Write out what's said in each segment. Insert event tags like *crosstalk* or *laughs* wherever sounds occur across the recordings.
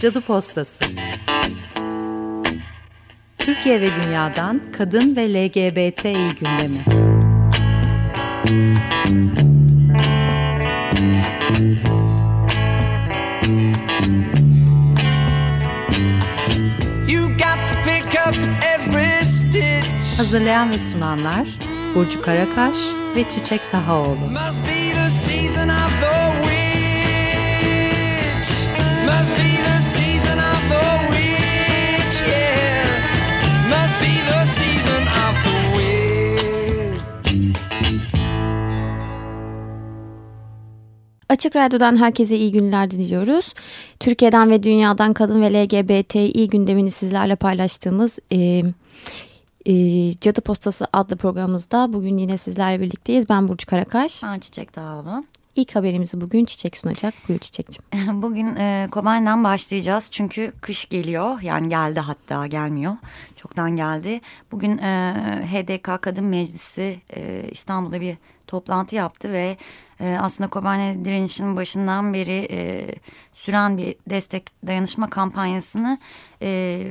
Cadı Postası Türkiye ve dünyadan kadın ve LGBTİ gündemi. Hazırlayan ve sunanlar Burcu Karakaş ve Çiçek Tahaoğlu. Must be the season of the Açık Radyo'dan herkese iyi günler diliyoruz. Türkiye'den ve dünyadan kadın ve LGBTİ gündemini sizlerle paylaştığımız e, e, Cadı Postası adlı programımızda bugün yine sizlerle birlikteyiz. Ben Burcu Karakaş. Ben Çiçek Dağoğlu. İlk haberimizi bugün Çiçek sunacak. Buyur Çiçek'ciğim. *laughs* Bugün e, Kobayn'dan başlayacağız. Çünkü kış geliyor. Yani geldi hatta gelmiyor. Çoktan geldi. Bugün e, HDK Kadın Meclisi e, İstanbul'da bir toplantı yaptı ve e, aslında Kobane direnişinin başından beri e, süren bir destek dayanışma kampanyasını e,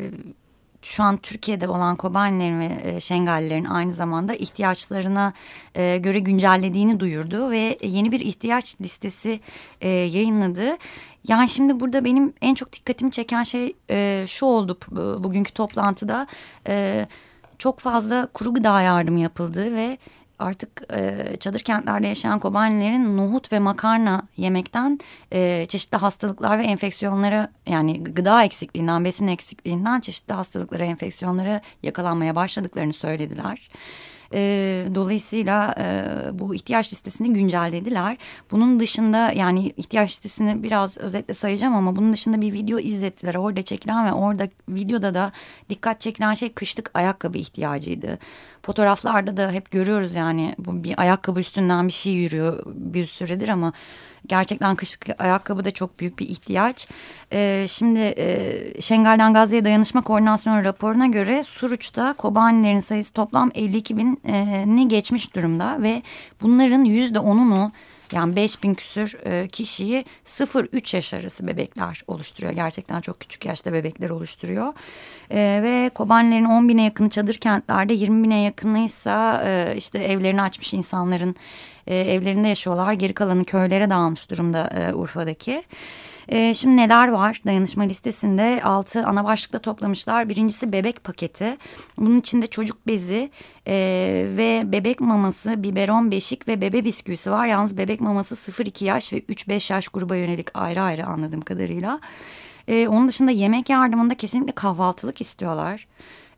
şu an Türkiye'de olan Kobanilerin ve e, Şengallilerin aynı zamanda ihtiyaçlarına e, göre güncellediğini duyurdu ve yeni bir ihtiyaç listesi e, yayınladı. Yani şimdi burada benim en çok dikkatimi çeken şey şu oldu bugünkü toplantıda. Çok fazla kuru gıda yardımı yapıldı ve artık e, çadır kentlerde yaşayan Kobanilerin nohut ve makarna yemekten e, çeşitli hastalıklar ve enfeksiyonlara yani gıda eksikliğinden, besin eksikliğinden çeşitli hastalıklara, enfeksiyonlara yakalanmaya başladıklarını söylediler. E, dolayısıyla e, bu ihtiyaç listesini güncellediler. Bunun dışında yani ihtiyaç listesini biraz özetle sayacağım ama bunun dışında bir video izlettiler. Orada çekilen ve orada videoda da dikkat çekilen şey kışlık ayakkabı ihtiyacıydı. Fotoğraflarda da hep görüyoruz yani bu bir ayakkabı üstünden bir şey yürüyor bir süredir ama Gerçekten kışlık ayakkabı da çok büyük bir ihtiyaç. E, şimdi e, Şengal'den Gazze'ye dayanışma koordinasyonu raporuna göre Suruç'ta Kobanilerin sayısı toplam 52 bini geçmiş durumda ve bunların yüzde onunu yani 5000 küsür e, kişiyi 0-3 yaş arası bebekler oluşturuyor. Gerçekten çok küçük yaşta bebekler oluşturuyor. E, ve Kobanilerin 10 bine yakını çadır kentlerde 20 bine yakınıysa e, işte evlerini açmış insanların evlerinde yaşıyorlar. Geri kalanı köylere dağılmış durumda e, Urfa'daki. E, şimdi neler var dayanışma listesinde altı ana başlıkta toplamışlar. Birincisi bebek paketi. Bunun içinde çocuk bezi e, ve bebek maması, biberon, beşik ve bebe bisküvisi var. Yalnız bebek maması 0-2 yaş ve 3-5 yaş gruba yönelik ayrı ayrı anladığım kadarıyla. E, onun dışında yemek yardımında kesinlikle kahvaltılık istiyorlar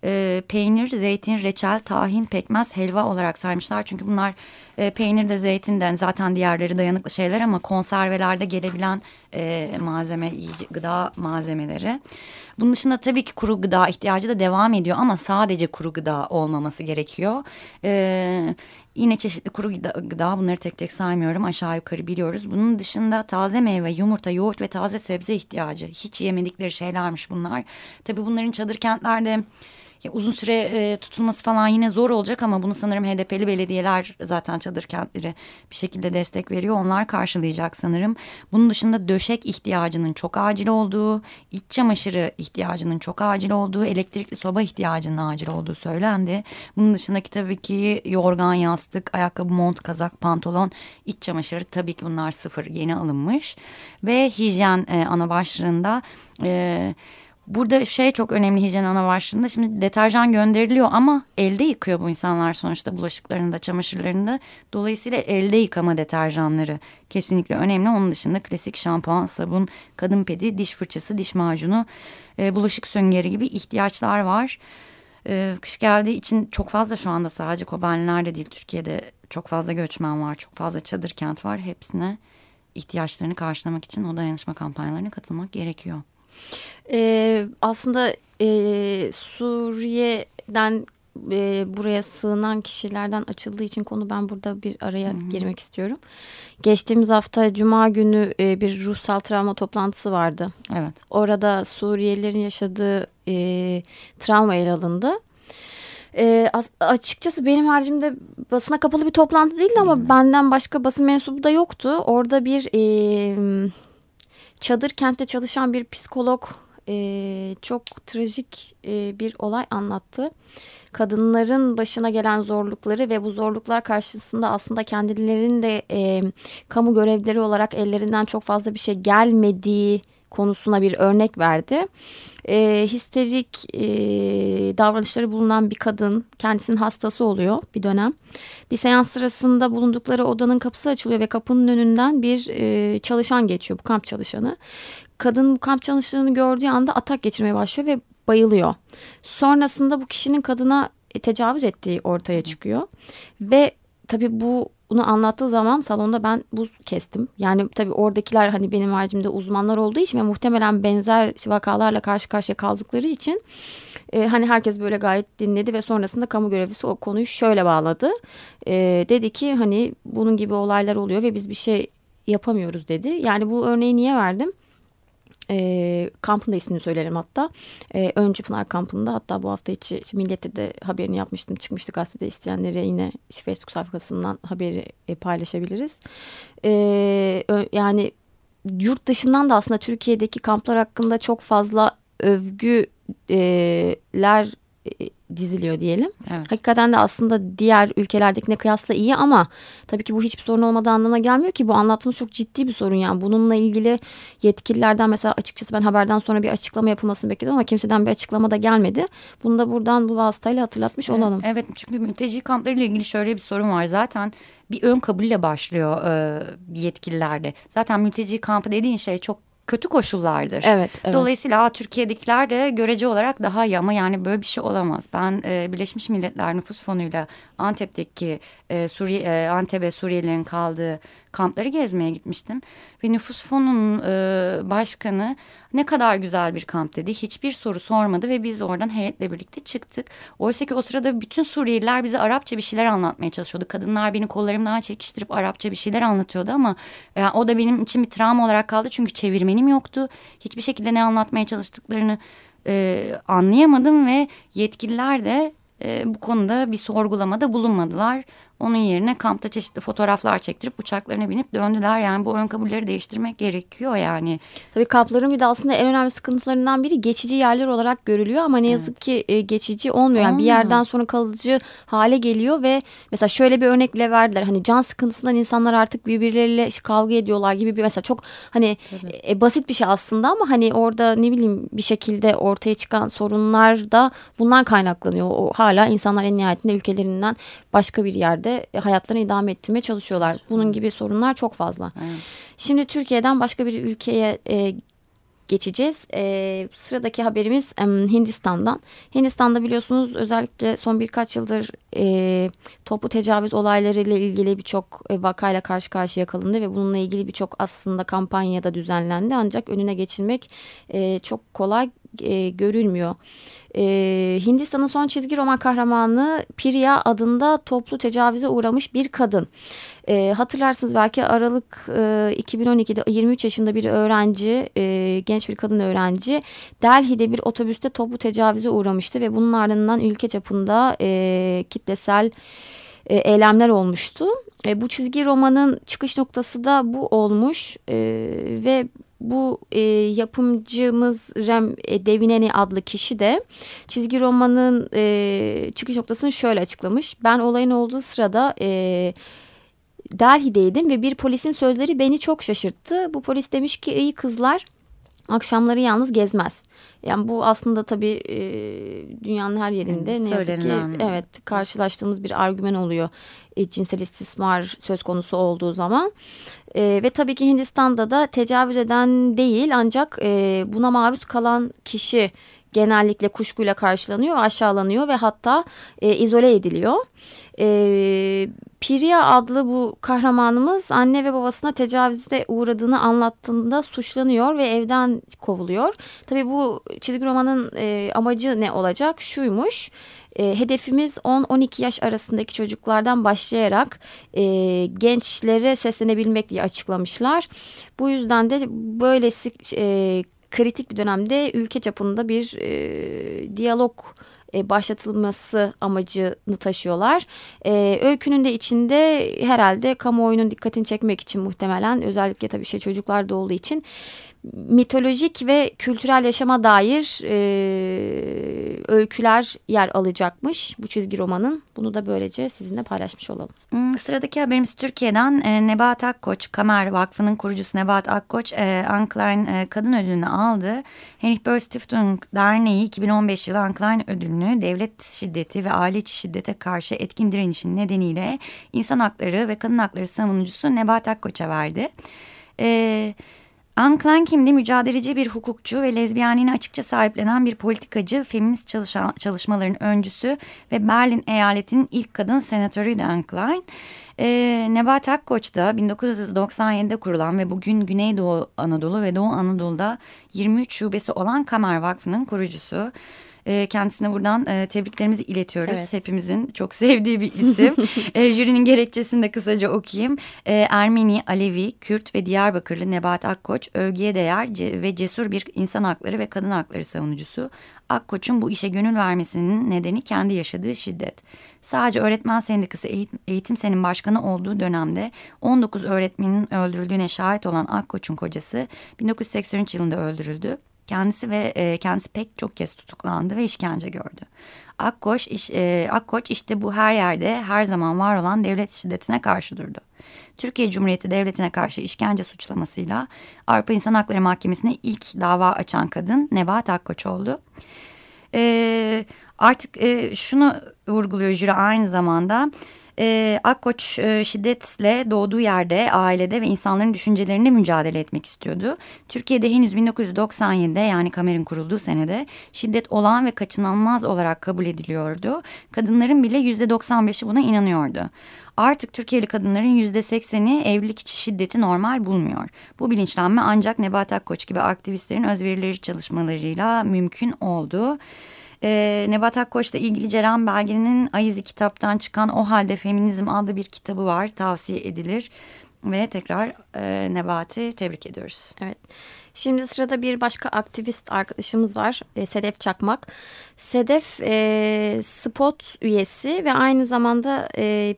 e, peynir, zeytin, reçel, tahin, pekmez, helva olarak saymışlar. Çünkü bunlar e, peynir de zeytinden zaten diğerleri dayanıklı şeyler ama konservelerde gelebilen e, malzeme, iyice, gıda malzemeleri. Bunun dışında tabii ki kuru gıda ihtiyacı da devam ediyor ama sadece kuru gıda olmaması gerekiyor. Ee, yine çeşitli kuru gıda, gıda bunları tek tek saymıyorum aşağı yukarı biliyoruz. Bunun dışında taze meyve, yumurta, yoğurt ve taze sebze ihtiyacı hiç yemedikleri şeylermiş bunlar. Tabii bunların çadır kentlerde ya uzun süre e, tutulması falan yine zor olacak ama bunu sanırım HDP'li belediyeler zaten çadır kentleri bir şekilde destek veriyor. Onlar karşılayacak sanırım. Bunun dışında döşek ihtiyacının çok acil olduğu, iç çamaşırı ihtiyacının çok acil olduğu, elektrikli soba ihtiyacının acil olduğu söylendi. Bunun dışındaki tabii ki yorgan, yastık, ayakkabı, mont, kazak, pantolon, iç çamaşırı tabii ki bunlar sıfır yeni alınmış. Ve hijyen e, ana başlığında... E, Burada şey çok önemli hijyen ana başlığında şimdi deterjan gönderiliyor ama elde yıkıyor bu insanlar sonuçta bulaşıklarını da çamaşırlarını da. Dolayısıyla elde yıkama deterjanları kesinlikle önemli. Onun dışında klasik şampuan, sabun, kadın pedi, diş fırçası, diş macunu, e, bulaşık süngeri gibi ihtiyaçlar var. E, kış geldiği için çok fazla şu anda sadece Kobaniler değil Türkiye'de çok fazla göçmen var, çok fazla çadır kent var. Hepsine ihtiyaçlarını karşılamak için o dayanışma kampanyalarına katılmak gerekiyor. Ee, aslında e, Suriye'den e, buraya sığınan kişilerden açıldığı için konu ben burada bir araya Hı -hı. girmek istiyorum. Geçtiğimiz hafta Cuma günü e, bir ruhsal travma toplantısı vardı. Evet. Orada Suriyelilerin yaşadığı e, travma ele alındı. E, açıkçası benim haricimde basına kapalı bir toplantı değildi ama -hı. benden başka basın mensubu da yoktu. Orada bir e, çadır kentte çalışan bir psikolog e, çok trajik e, bir olay anlattı. Kadınların başına gelen zorlukları ve bu zorluklar karşısında aslında kendilerinin de e, kamu görevleri olarak ellerinden çok fazla bir şey gelmediği konusuna bir örnek verdi. E, histerik e, davranışları bulunan bir kadın kendisinin hastası oluyor bir dönem. Bir seans sırasında bulundukları odanın kapısı açılıyor ve kapının önünden bir e, çalışan geçiyor bu kamp çalışanı. Kadın bu kamp çalışanını gördüğü anda atak geçirmeye başlıyor ve bayılıyor. Sonrasında bu kişinin kadına tecavüz ettiği ortaya çıkıyor. Ve tabii bu bunu anlattığı zaman salonda ben buz kestim. Yani tabii oradakiler hani benim haricimde uzmanlar olduğu için ve muhtemelen benzer vakalarla karşı karşıya kaldıkları için e, hani herkes böyle gayet dinledi ve sonrasında kamu görevlisi o konuyu şöyle bağladı. E, dedi ki hani bunun gibi olaylar oluyor ve biz bir şey yapamıyoruz dedi. Yani bu örneği niye verdim? E, kampın da ismini söylerim hatta. E, Öncü Pınar kampında hatta bu hafta içi Milliyet'te de haberini yapmıştım. Çıkmıştı gazetede isteyenlere yine Facebook sayfasından haberi e, paylaşabiliriz. E, yani yurt dışından da aslında Türkiye'deki kamplar hakkında çok fazla övgüler e, diziliyor diyelim. Evet. Hakikaten de aslında diğer ülkelerdekine kıyasla iyi ama tabii ki bu hiçbir sorun olmadığı anlamına gelmiyor ki bu anlattığımız çok ciddi bir sorun yani. Bununla ilgili yetkililerden mesela açıkçası ben haberden sonra bir açıklama yapılmasını bekledim ama kimseden bir açıklama da gelmedi. Bunu da buradan bu vasıtayla hatırlatmış olalım. Evet çünkü mülteci kamplarıyla ilgili şöyle bir sorun var zaten bir ön kabulle başlıyor e, yetkililerde. Zaten mülteci kampı dediğin şey çok kötü koşullardır. Evet, evet. Dolayısıyla Türkiye'dekiler de görece olarak daha iyi ama yani böyle bir şey olamaz. Ben e, Birleşmiş Milletler Nüfus Fonu'yla Antep'teki e, Suriye, e, Antep'e Suriyelilerin kaldığı kampları gezmeye gitmiştim. Ve nüfus fonunun e, başkanı ne kadar güzel bir kamp dedi. Hiçbir soru sormadı ve biz oradan heyetle birlikte çıktık. Oysa ki o sırada bütün Suriyeliler bize Arapça bir şeyler anlatmaya çalışıyordu. Kadınlar beni kollarımdan çekiştirip Arapça bir şeyler anlatıyordu ama e, o da benim için bir travma olarak kaldı. Çünkü çevirmenim yoktu. Hiçbir şekilde ne anlatmaya çalıştıklarını e, anlayamadım ve yetkililer de e, bu konuda bir sorgulamada bulunmadılar. Onun yerine kampta çeşitli fotoğraflar çektirip uçaklarına binip döndüler. Yani bu ön kabulleri değiştirmek gerekiyor yani. Tabii kampların bir de aslında en önemli sıkıntılarından biri geçici yerler olarak görülüyor ama ne evet. yazık ki e, geçici olmuyor. Yani bir yerden sonra kalıcı hale geliyor ve mesela şöyle bir örnek bile verdiler. Hani can sıkıntısından insanlar artık birbirleriyle kavga ediyorlar gibi bir mesela çok hani e, basit bir şey aslında ama hani orada ne bileyim bir şekilde ortaya çıkan sorunlar da bundan kaynaklanıyor. O hala insanlar en nihayetinde ülkelerinden başka bir yerde şekilde hayatlarını idame ettirmeye çalışıyorlar. Bunun gibi sorunlar çok fazla. Evet. Şimdi Türkiye'den başka bir ülkeye e, geçeceğiz. E, sıradaki haberimiz e, Hindistan'dan. Hindistan'da biliyorsunuz özellikle son birkaç yıldır e, toplu tecavüz olaylarıyla ilgili birçok e, vakayla karşı karşıya kalındı ve bununla ilgili birçok aslında kampanya da düzenlendi. Ancak önüne geçilmek e, çok kolay e, görülmüyor. E, Hindistan'ın son çizgi roman kahramanı Priya adında toplu tecavüze uğramış bir kadın. E, hatırlarsınız belki Aralık e, 2012'de 23 yaşında bir öğrenci, e, genç bir kadın öğrenci Delhi'de bir otobüste toplu tecavüze uğramıştı ve bunun ardından ülke çapında e, kitlesel e, eylemler olmuştu. E, bu çizgi romanın çıkış noktası da bu olmuş e, ve bu e, yapımcımız Rem e, Devineni adlı kişi de çizgi romanın e, çıkış noktasını şöyle açıklamış. Ben olayın olduğu sırada e, Delhi'deydim ve bir polisin sözleri beni çok şaşırttı. Bu polis demiş ki iyi kızlar akşamları yalnız gezmez. Yani bu aslında tabii e, dünyanın her yerinde yani ne yazık ki evet karşılaştığımız bir argüman oluyor. E, cinsel istismar söz konusu olduğu zaman. E, ve tabii ki Hindistan'da da tecavüz eden değil ancak e, buna maruz kalan kişi genellikle kuşkuyla karşılanıyor, aşağılanıyor ve hatta e, izole ediliyor. E, Priya adlı bu kahramanımız anne ve babasına tecavüzde uğradığını anlattığında suçlanıyor ve evden kovuluyor. Tabii bu çizgi romanın e, amacı ne olacak? Şuymuş. E, hedefimiz 10-12 yaş arasındaki çocuklardan başlayarak e, gençlere seslenebilmek diye açıklamışlar. Bu yüzden de böylesi e, kritik bir dönemde ülke çapında bir e, diyalog e, başlatılması amacını taşıyorlar. E, öykünün de içinde herhalde kamuoyunun dikkatini çekmek için muhtemelen özellikle tabii şey çocuklar da olduğu için mitolojik ve kültürel yaşama dair e, öyküler yer alacakmış bu çizgi romanın. Bunu da böylece sizinle paylaşmış olalım. Hmm, sıradaki haberimiz Türkiye'den e, Nebahat Akkoç, Kamer Vakfı'nın kurucusu Nebahat Akkoç, e, Anklein e, Kadın Ödülünü aldı. Henrik Böll Stiftung Derneği 2015 yılı Anklein Ödülünü devlet şiddeti ve aile içi şiddete karşı etkin direnişin nedeniyle insan hakları ve kadın hakları savunucusu Nebahat Akkoç'a verdi. Evet. Anne Klein kimdi? Mücadeleci bir hukukçu ve lezbiyanliğine açıkça sahiplenen bir politikacı, feminist çalışan, çalışmaların öncüsü ve Berlin eyaletinin ilk kadın senatörüydü Anne Klein. Ee, Nebat Akkoç da 1997'de kurulan ve bugün Güneydoğu Anadolu ve Doğu Anadolu'da 23 şubesi olan Kamer Vakfı'nın kurucusu. E, kendisine buradan e, tebriklerimizi iletiyoruz. Evet. Hepimizin çok sevdiği bir isim. *laughs* e, jürinin gerekçesini de kısaca okuyayım. E, Ermeni, Alevi, Kürt ve Diyarbakırlı Nebat Akkoç övgüye değer ce ve cesur bir insan hakları ve kadın hakları savunucusu. Akkoç'un bu işe gönül vermesinin nedeni kendi yaşadığı şiddet. Sadece öğretmen sendikası eğitim senin başkanı olduğu dönemde 19 öğretmenin öldürüldüğüne şahit olan Akkoç'un kocası 1983 yılında öldürüldü. Kendisi ve e, kendisi pek çok kez tutuklandı ve işkence gördü. Akkoç, iş, e, Akkoç işte bu her yerde her zaman var olan devlet şiddetine karşı durdu. Türkiye Cumhuriyeti Devleti'ne karşı işkence suçlamasıyla Avrupa İnsan Hakları Mahkemesi'ne ilk dava açan kadın Nebahat Akkoç oldu. E, artık e, şunu vurguluyor jüri aynı zamanda e, Akkoç e, şiddetle doğduğu yerde, ailede ve insanların düşüncelerinde mücadele etmek istiyordu. Türkiye'de henüz 1997'de yani Kamer'in kurulduğu senede şiddet olağan ve kaçınılmaz olarak kabul ediliyordu. Kadınların bile %95'i buna inanıyordu. Artık Türkiye'li kadınların yüzde sekseni evlilik içi şiddeti normal bulmuyor. Bu bilinçlenme ancak Nebat Akkoç gibi aktivistlerin özverileri çalışmalarıyla mümkün oldu. E, Nebat Akkoç'la ilgili Ceren Belge'nin Ayizi kitaptan çıkan O Halde Feminizm adlı bir kitabı var. Tavsiye edilir. Ve tekrar e, Nebat'i tebrik ediyoruz. Evet. Şimdi sırada bir başka aktivist arkadaşımız var. E, Sedef Çakmak. Sedef e, spot üyesi ve aynı zamanda e,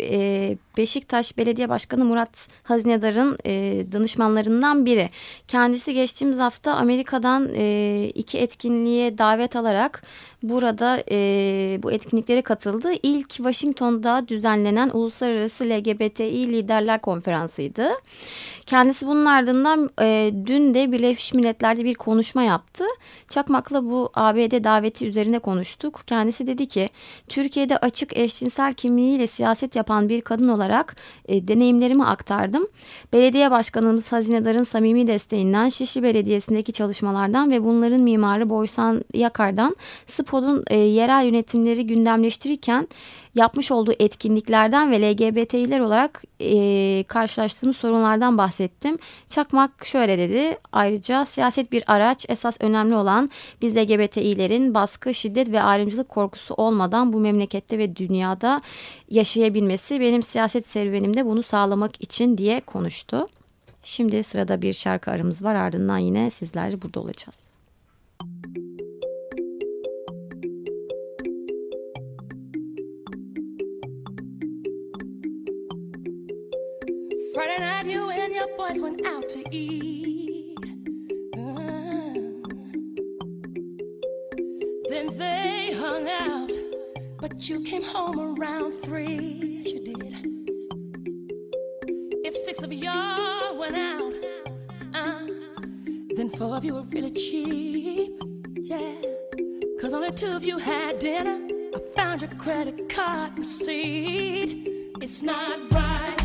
e, Beşiktaş Belediye Başkanı Murat Hazinedar'ın e, danışmanlarından biri. Kendisi geçtiğimiz hafta Amerika'dan e, iki etkinliğe davet alarak burada e, bu etkinliklere katıldı. İlk Washington'da düzenlenen Uluslararası LGBTİ Liderler Konferansı'ydı. Kendisi bunun ardından e, dün de Birleşmiş Milletler'de bir konuşma yaptı. Çakmak'la bu ABD daveti üzerine konuştuk. Kendisi dedi ki Türkiye'de açık eşcinsel kimliğiyle siyaset yapan bir kadın olarak e, deneyimlerimi aktardım. Belediye başkanımız Hazinedar'ın samimi desteğinden Şişli Belediyesi'ndeki çalışmalardan ve bunların mimarı Boysan Yakar'dan SPOD'un e, yerel yönetimleri gündemleştirirken yapmış olduğu etkinliklerden ve LGBT'ler olarak e, karşılaştığımız sorunlardan bahsettim. Çakmak şöyle dedi. Ayrıca siyaset bir araç esas önemli olan biz LGBTİ'lerin baskı, şiddet ve ayrımcılık korkusu olmadan bu memlekette ve dünyada yaşayabilmesi benim siyaset serüvenimde bunu sağlamak için diye konuştu. Şimdi sırada bir şarkı aramız var ardından yine sizlerle burada olacağız. Friday night, you and your boys went out to eat. Uh, then they hung out, but you came home around three. You did. If six of y'all went out, uh, then four of you were really cheap. Yeah, cause only two of you had dinner. I found your credit card receipt. It's not right.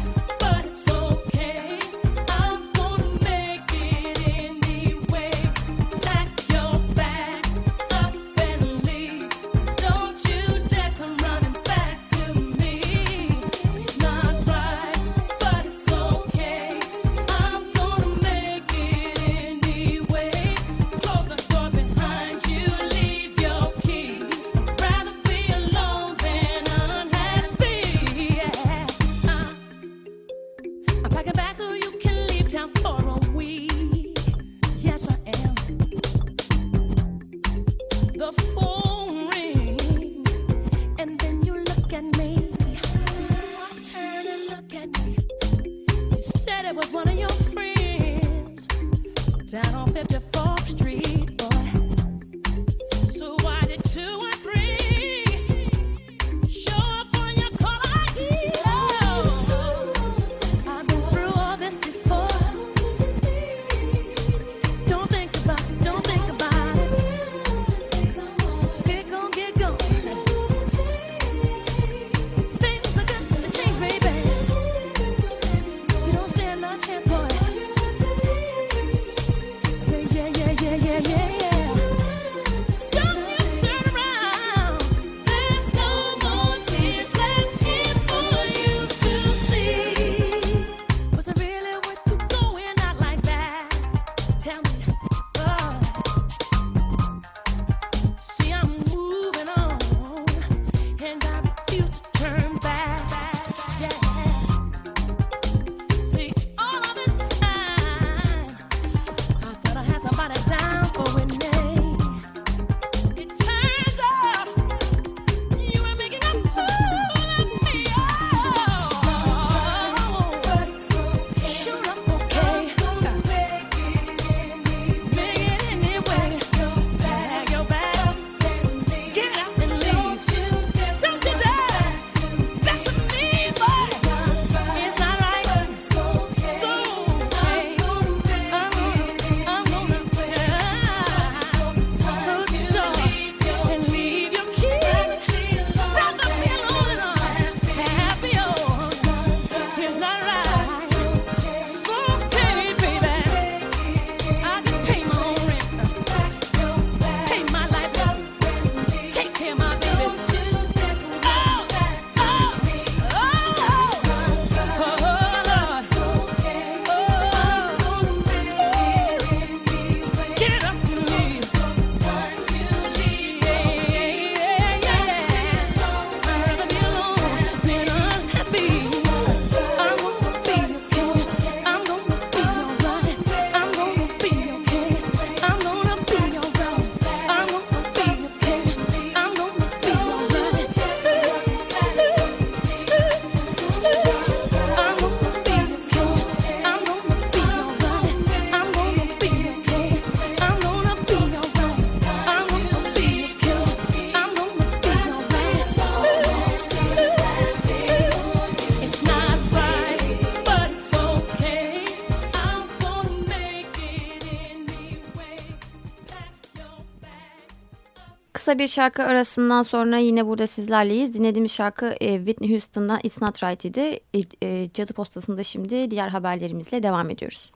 Kısa bir şarkı arasından sonra yine burada sizlerleyiz. Dinlediğimiz şarkı e, Whitney Houston'dan It's Not Right idi. E, e, Cadı Postası'nda şimdi diğer haberlerimizle devam ediyoruz.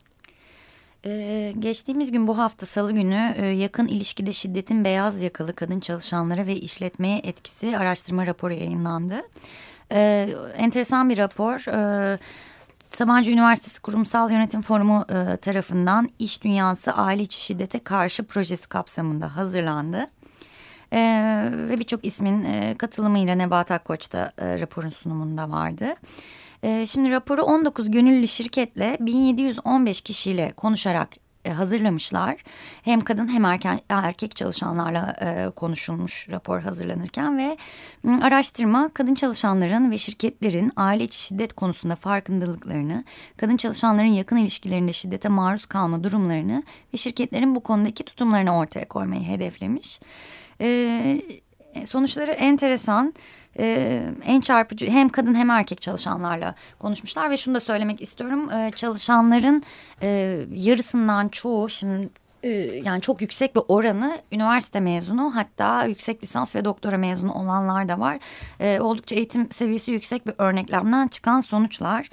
Geçtiğimiz gün bu hafta salı günü yakın ilişkide şiddetin beyaz yakalı kadın çalışanlara ve işletmeye etkisi araştırma raporu yayınlandı. Ee, enteresan bir rapor. Sabancı Üniversitesi Kurumsal Yönetim Forumu tarafından İş Dünyası Aile İçi Şiddete Karşı projesi kapsamında hazırlandı. E, ve birçok ismin e, katılımıyla Nebat Akkoç da e, raporun sunumunda vardı. E, şimdi raporu 19 gönüllü şirketle 1715 kişiyle konuşarak e, hazırlamışlar. Hem kadın hem erken, erkek çalışanlarla e, konuşulmuş rapor hazırlanırken ve araştırma kadın çalışanların ve şirketlerin aile içi şiddet konusunda farkındalıklarını, kadın çalışanların yakın ilişkilerinde şiddete maruz kalma durumlarını ve şirketlerin bu konudaki tutumlarını ortaya koymayı hedeflemiş. E, sonuçları enteresan. Ee, en çarpıcı hem kadın hem erkek çalışanlarla konuşmuşlar ve şunu da söylemek istiyorum ee, çalışanların e, yarısından çoğu şimdi e, yani çok yüksek bir oranı üniversite mezunu hatta yüksek lisans ve doktora mezunu olanlar da var ee, oldukça eğitim seviyesi yüksek bir örneklemden çıkan sonuçlar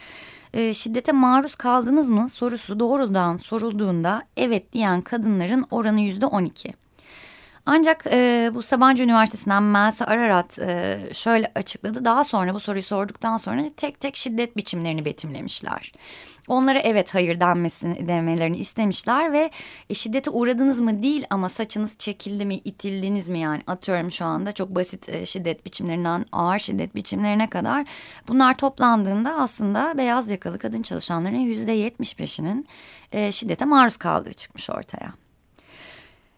ee, şiddete maruz kaldınız mı sorusu doğrudan sorulduğunda evet diyen kadınların oranı yüzde on iki. Ancak e, bu Sabancı Üniversitesi'nden Melsa Ararat e, şöyle açıkladı. Daha sonra bu soruyu sorduktan sonra tek tek şiddet biçimlerini betimlemişler. Onlara evet hayır denmesini demelerini istemişler ve e, şiddete uğradınız mı değil ama saçınız çekildi mi itildiniz mi yani atıyorum şu anda çok basit e, şiddet biçimlerinden ağır şiddet biçimlerine kadar bunlar toplandığında aslında beyaz yakalı kadın çalışanların yüzde yetmiş beşinin e, şiddete maruz kaldığı çıkmış ortaya.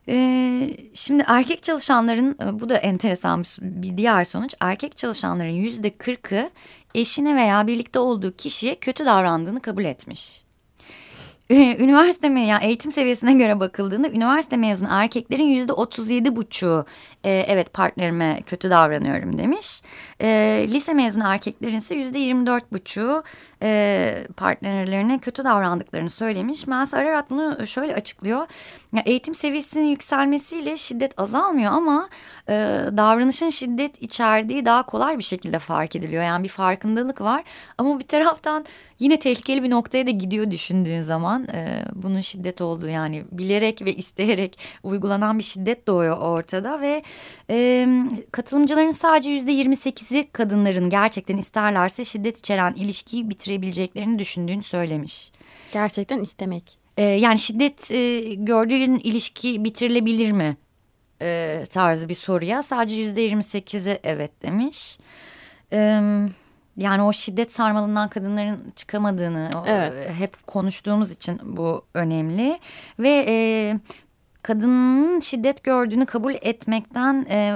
Ee, şimdi erkek çalışanların e, bu da enteresan bir diğer sonuç. Erkek çalışanların yüzde kırkı eşine veya birlikte olduğu kişiye kötü davrandığını kabul etmiş. üniversite mi yani eğitim seviyesine göre bakıldığında üniversite mezunu erkeklerin yüzde otuz yedi buçuğu e, evet partnerime kötü davranıyorum demiş. E, lise mezunu erkeklerin ise yüzde yirmi dört buçuğu e, partnerlerine kötü davrandıklarını söylemiş. Mels Ararat bunu şöyle açıklıyor. Ya, eğitim seviyesinin yükselmesiyle şiddet azalmıyor ama e, davranışın şiddet içerdiği daha kolay bir şekilde fark ediliyor. Yani bir farkındalık var ama bir taraftan yine tehlikeli bir noktaya da gidiyor düşündüğün zaman e, bunun şiddet olduğu yani bilerek ve isteyerek uygulanan bir şiddet doğuyor ortada ve e, katılımcıların sadece yüzde yirmi sekizi kadınların gerçekten isterlerse şiddet içeren ilişkiyi bitirebileceklerini düşündüğünü söylemiş. Gerçekten istemek. E, yani şiddet e, gördüğün ilişki bitirilebilir mi e, tarzı bir soruya sadece yüzde yirmi sekizi evet demiş. Evet yani o şiddet sarmalından kadınların çıkamadığını evet. hep konuştuğumuz için bu önemli ve e, kadının şiddet gördüğünü kabul etmekten e,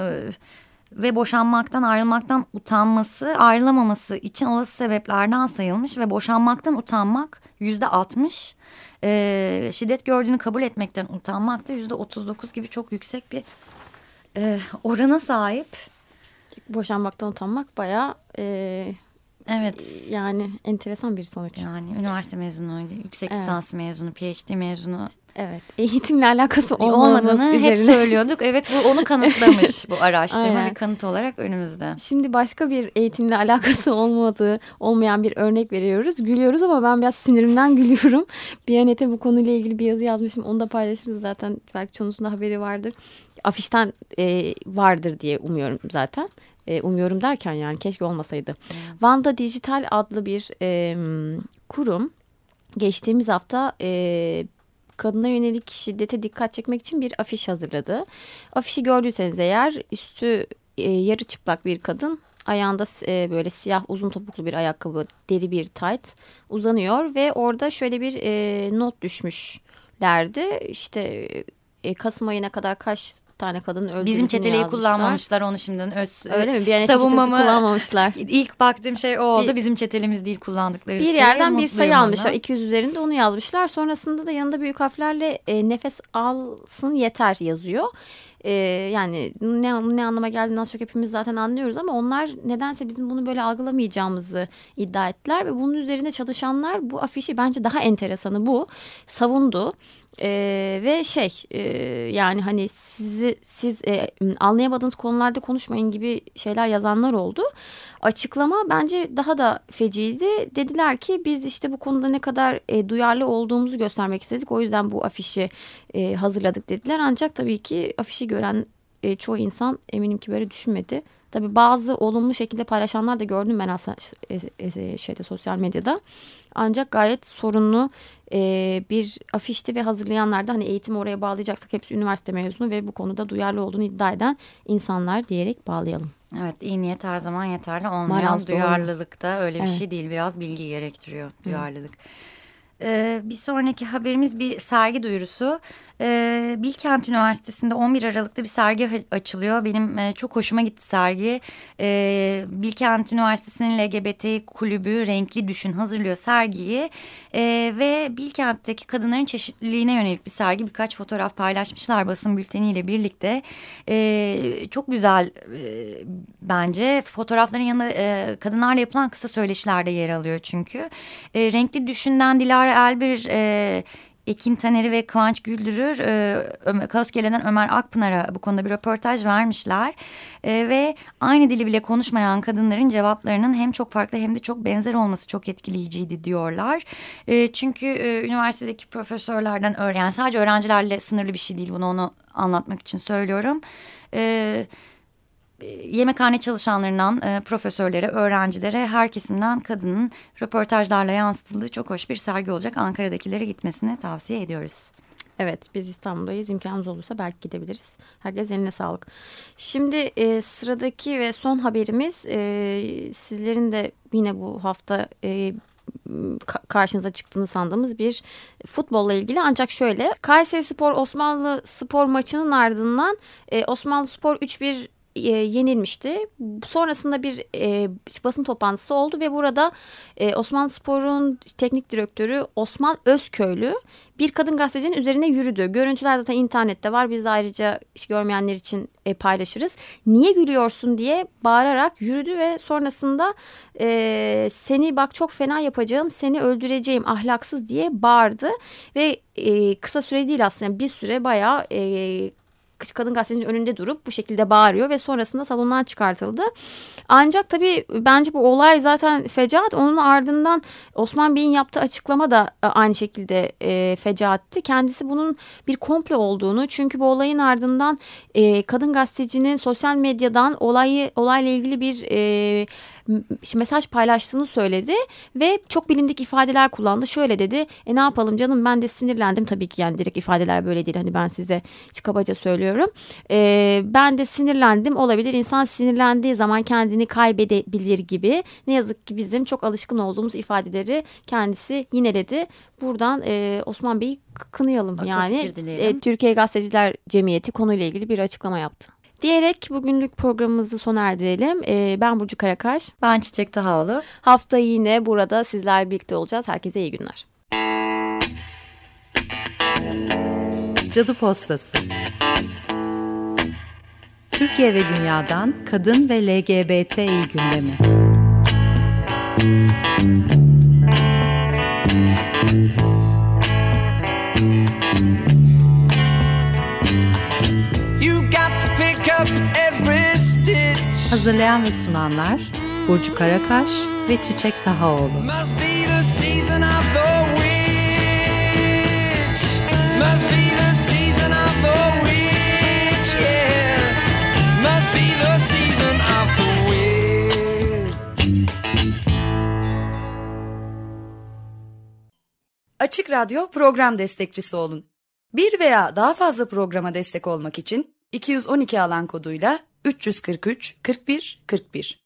ve boşanmaktan ayrılmaktan utanması ayrılamaması için olası sebeplerden sayılmış ve boşanmaktan utanmak yüzde altmış e, şiddet gördüğünü kabul etmekten utanmak da yüzde otuz dokuz gibi çok yüksek bir e, orana sahip. Boşanmaktan utanmak bayağı e, Evet. Yani enteresan bir sonuç. Yani üniversite mezunu, yüksek evet. lisans mezunu, PhD mezunu. Evet. Eğitimle alakası olmadığını hep söylüyorduk. Evet bu onu kanıtlamış bu *laughs* araştırma Aynen. bir kanıt olarak önümüzde. Şimdi başka bir eğitimle alakası *laughs* olmadığı olmayan bir örnek veriyoruz. Gülüyoruz ama ben biraz sinirimden *laughs* gülüyorum. Biyanet'e bu konuyla ilgili bir yazı yazmışım. Onu da paylaşırız zaten. Belki çoğunuzun haberi vardır. Afişten e, vardır diye umuyorum zaten. E, umuyorum derken yani keşke olmasaydı. Vanda Dijital adlı bir e, kurum geçtiğimiz hafta e, kadına yönelik şiddete dikkat çekmek için bir afiş hazırladı. Afişi gördüyseniz eğer üstü e, yarı çıplak bir kadın ayağında e, böyle siyah uzun topuklu bir ayakkabı deri bir tight uzanıyor ve orada şöyle bir e, not düşmüşlerdi. İşte e, Kasım ayına kadar kaç tane kadın öldürdüğünü Bizim çeteleyi kullanmamışlar onu şimdiden öz Öyle mi? Bir savunmamı kullanmamışlar. İlk baktığım şey o oldu. Bir, Bizim çetelimiz değil kullandıkları. Bir yerden bir sayı ona. almışlar. 200 üzerinde onu yazmışlar. Sonrasında da yanında büyük harflerle e, nefes alsın yeter yazıyor. Ee, yani ne, ne anlama geldiğini az çok hepimiz zaten anlıyoruz ama onlar nedense bizim bunu böyle algılamayacağımızı iddia ettiler ve bunun üzerinde çalışanlar bu afişi bence daha enteresanı bu savundu. Ee, ve şey e, yani hani sizi siz e, anlayamadığınız konularda konuşmayın gibi şeyler yazanlar oldu. Açıklama bence daha da feciydi. Dediler ki biz işte bu konuda ne kadar e, duyarlı olduğumuzu göstermek istedik. O yüzden bu afişi e, hazırladık dediler. Ancak tabii ki afişi gören e, çoğu insan eminim ki böyle düşünmedi. Tabii bazı olumlu şekilde paylaşanlar da gördüm ben aslında şeyde sosyal medyada. Ancak gayet sorunlu e, bir afişti ve hazırlayanlar da hani eğitimi oraya bağlayacaksak hepsi üniversite mezunu ve bu konuda duyarlı olduğunu iddia eden insanlar diyerek bağlayalım. Evet iyi niyet her zaman yeterli olmuyor. Duyarlılık da öyle bir evet. şey değil. Biraz bilgi gerektiriyor duyarlılık. Evet. Ee, bir sonraki haberimiz bir sergi duyurusu. Ee, Bilkent Üniversitesi'nde 11 Aralık'ta bir sergi açılıyor. Benim e, çok hoşuma gitti sergi. Ee, Bilkent Üniversitesi'nin LGBT kulübü Renkli Düşün hazırlıyor sergiyi. Ee, ve Bilkent'teki kadınların çeşitliliğine yönelik bir sergi. Birkaç fotoğraf paylaşmışlar basın bülteniyle birlikte. Ee, çok güzel e, bence. Fotoğrafların yanında e, kadınlarla yapılan kısa söyleşilerde yer alıyor çünkü. E, Renkli Düşün'den Dilara Elbir... E, Ekin Taner'i ve Kıvanç Güldürür e, Kaosgele'den Ömer Akpınar'a bu konuda bir röportaj vermişler. E, ve aynı dili bile konuşmayan kadınların cevaplarının hem çok farklı hem de çok benzer olması çok etkileyiciydi diyorlar. E, çünkü e, üniversitedeki profesörlerden öğren yani sadece öğrencilerle sınırlı bir şey değil bunu onu anlatmak için söylüyorum. Evet yemekhane çalışanlarından e, profesörlere, öğrencilere her kesimden kadının röportajlarla yansıtıldığı çok hoş bir sergi olacak. Ankara'dakilere gitmesini tavsiye ediyoruz. Evet biz İstanbul'dayız imkanımız olursa belki gidebiliriz. Herkes eline sağlık. Şimdi e, sıradaki ve son haberimiz e, sizlerin de yine bu hafta e, karşınıza çıktığını sandığımız bir futbolla ilgili. Ancak şöyle Kayseri Spor Osmanlı Spor maçının ardından e, Osmanlı Spor 3-1 e, yenilmişti. Sonrasında bir e, basın toplantısı oldu ve burada e, Osmanlı Spor'un teknik direktörü Osman Özköylü bir kadın gazetecinin üzerine yürüdü. Görüntüler zaten internette var. Biz de ayrıca hiç görmeyenler için e, paylaşırız. Niye gülüyorsun diye bağırarak yürüdü ve sonrasında e, seni bak çok fena yapacağım, seni öldüreceğim ahlaksız diye bağırdı. Ve e, kısa süre değil aslında bir süre bayağı e, kadın gazetecinin önünde durup bu şekilde bağırıyor ve sonrasında salondan çıkartıldı. Ancak tabii bence bu olay zaten fecaat. Onun ardından Osman Bey'in yaptığı açıklama da e, aynı şekilde e, fecaatti. Kendisi bunun bir komplo olduğunu çünkü bu olayın ardından e, kadın gazetecinin sosyal medyadan olayı olayla ilgili bir e, mesaj paylaştığını söyledi ve çok bilindik ifadeler kullandı. Şöyle dedi e ne yapalım canım ben de sinirlendim tabii ki yani direkt ifadeler böyle değil hani ben size kabaca söylüyorum. E, ben de sinirlendim olabilir insan sinirlendiği zaman kendini kaybedebilir gibi ne yazık ki bizim çok alışkın olduğumuz ifadeleri kendisi yineledi. Buradan e, Osman Bey'i kınayalım Akıl yani. E, Türkiye Gazeteciler Cemiyeti konuyla ilgili bir açıklama yaptı. Diyerek bugünlük programımızı sona erdirelim. Ee, ben Burcu Karakaş. Ben Çiçek Tahaoğlu. Hafta yine burada sizler birlikte olacağız. Herkese iyi günler. Cadı Postası Türkiye ve dünyadan kadın ve LGBTİ gündemi. Hazırlayan ve sunanlar Burcu Karakaş ve Çiçek Tahaoğlu. Açık Radyo program destekçisi olun. Bir veya daha fazla programa destek olmak için 212 alan koduyla 343 41 41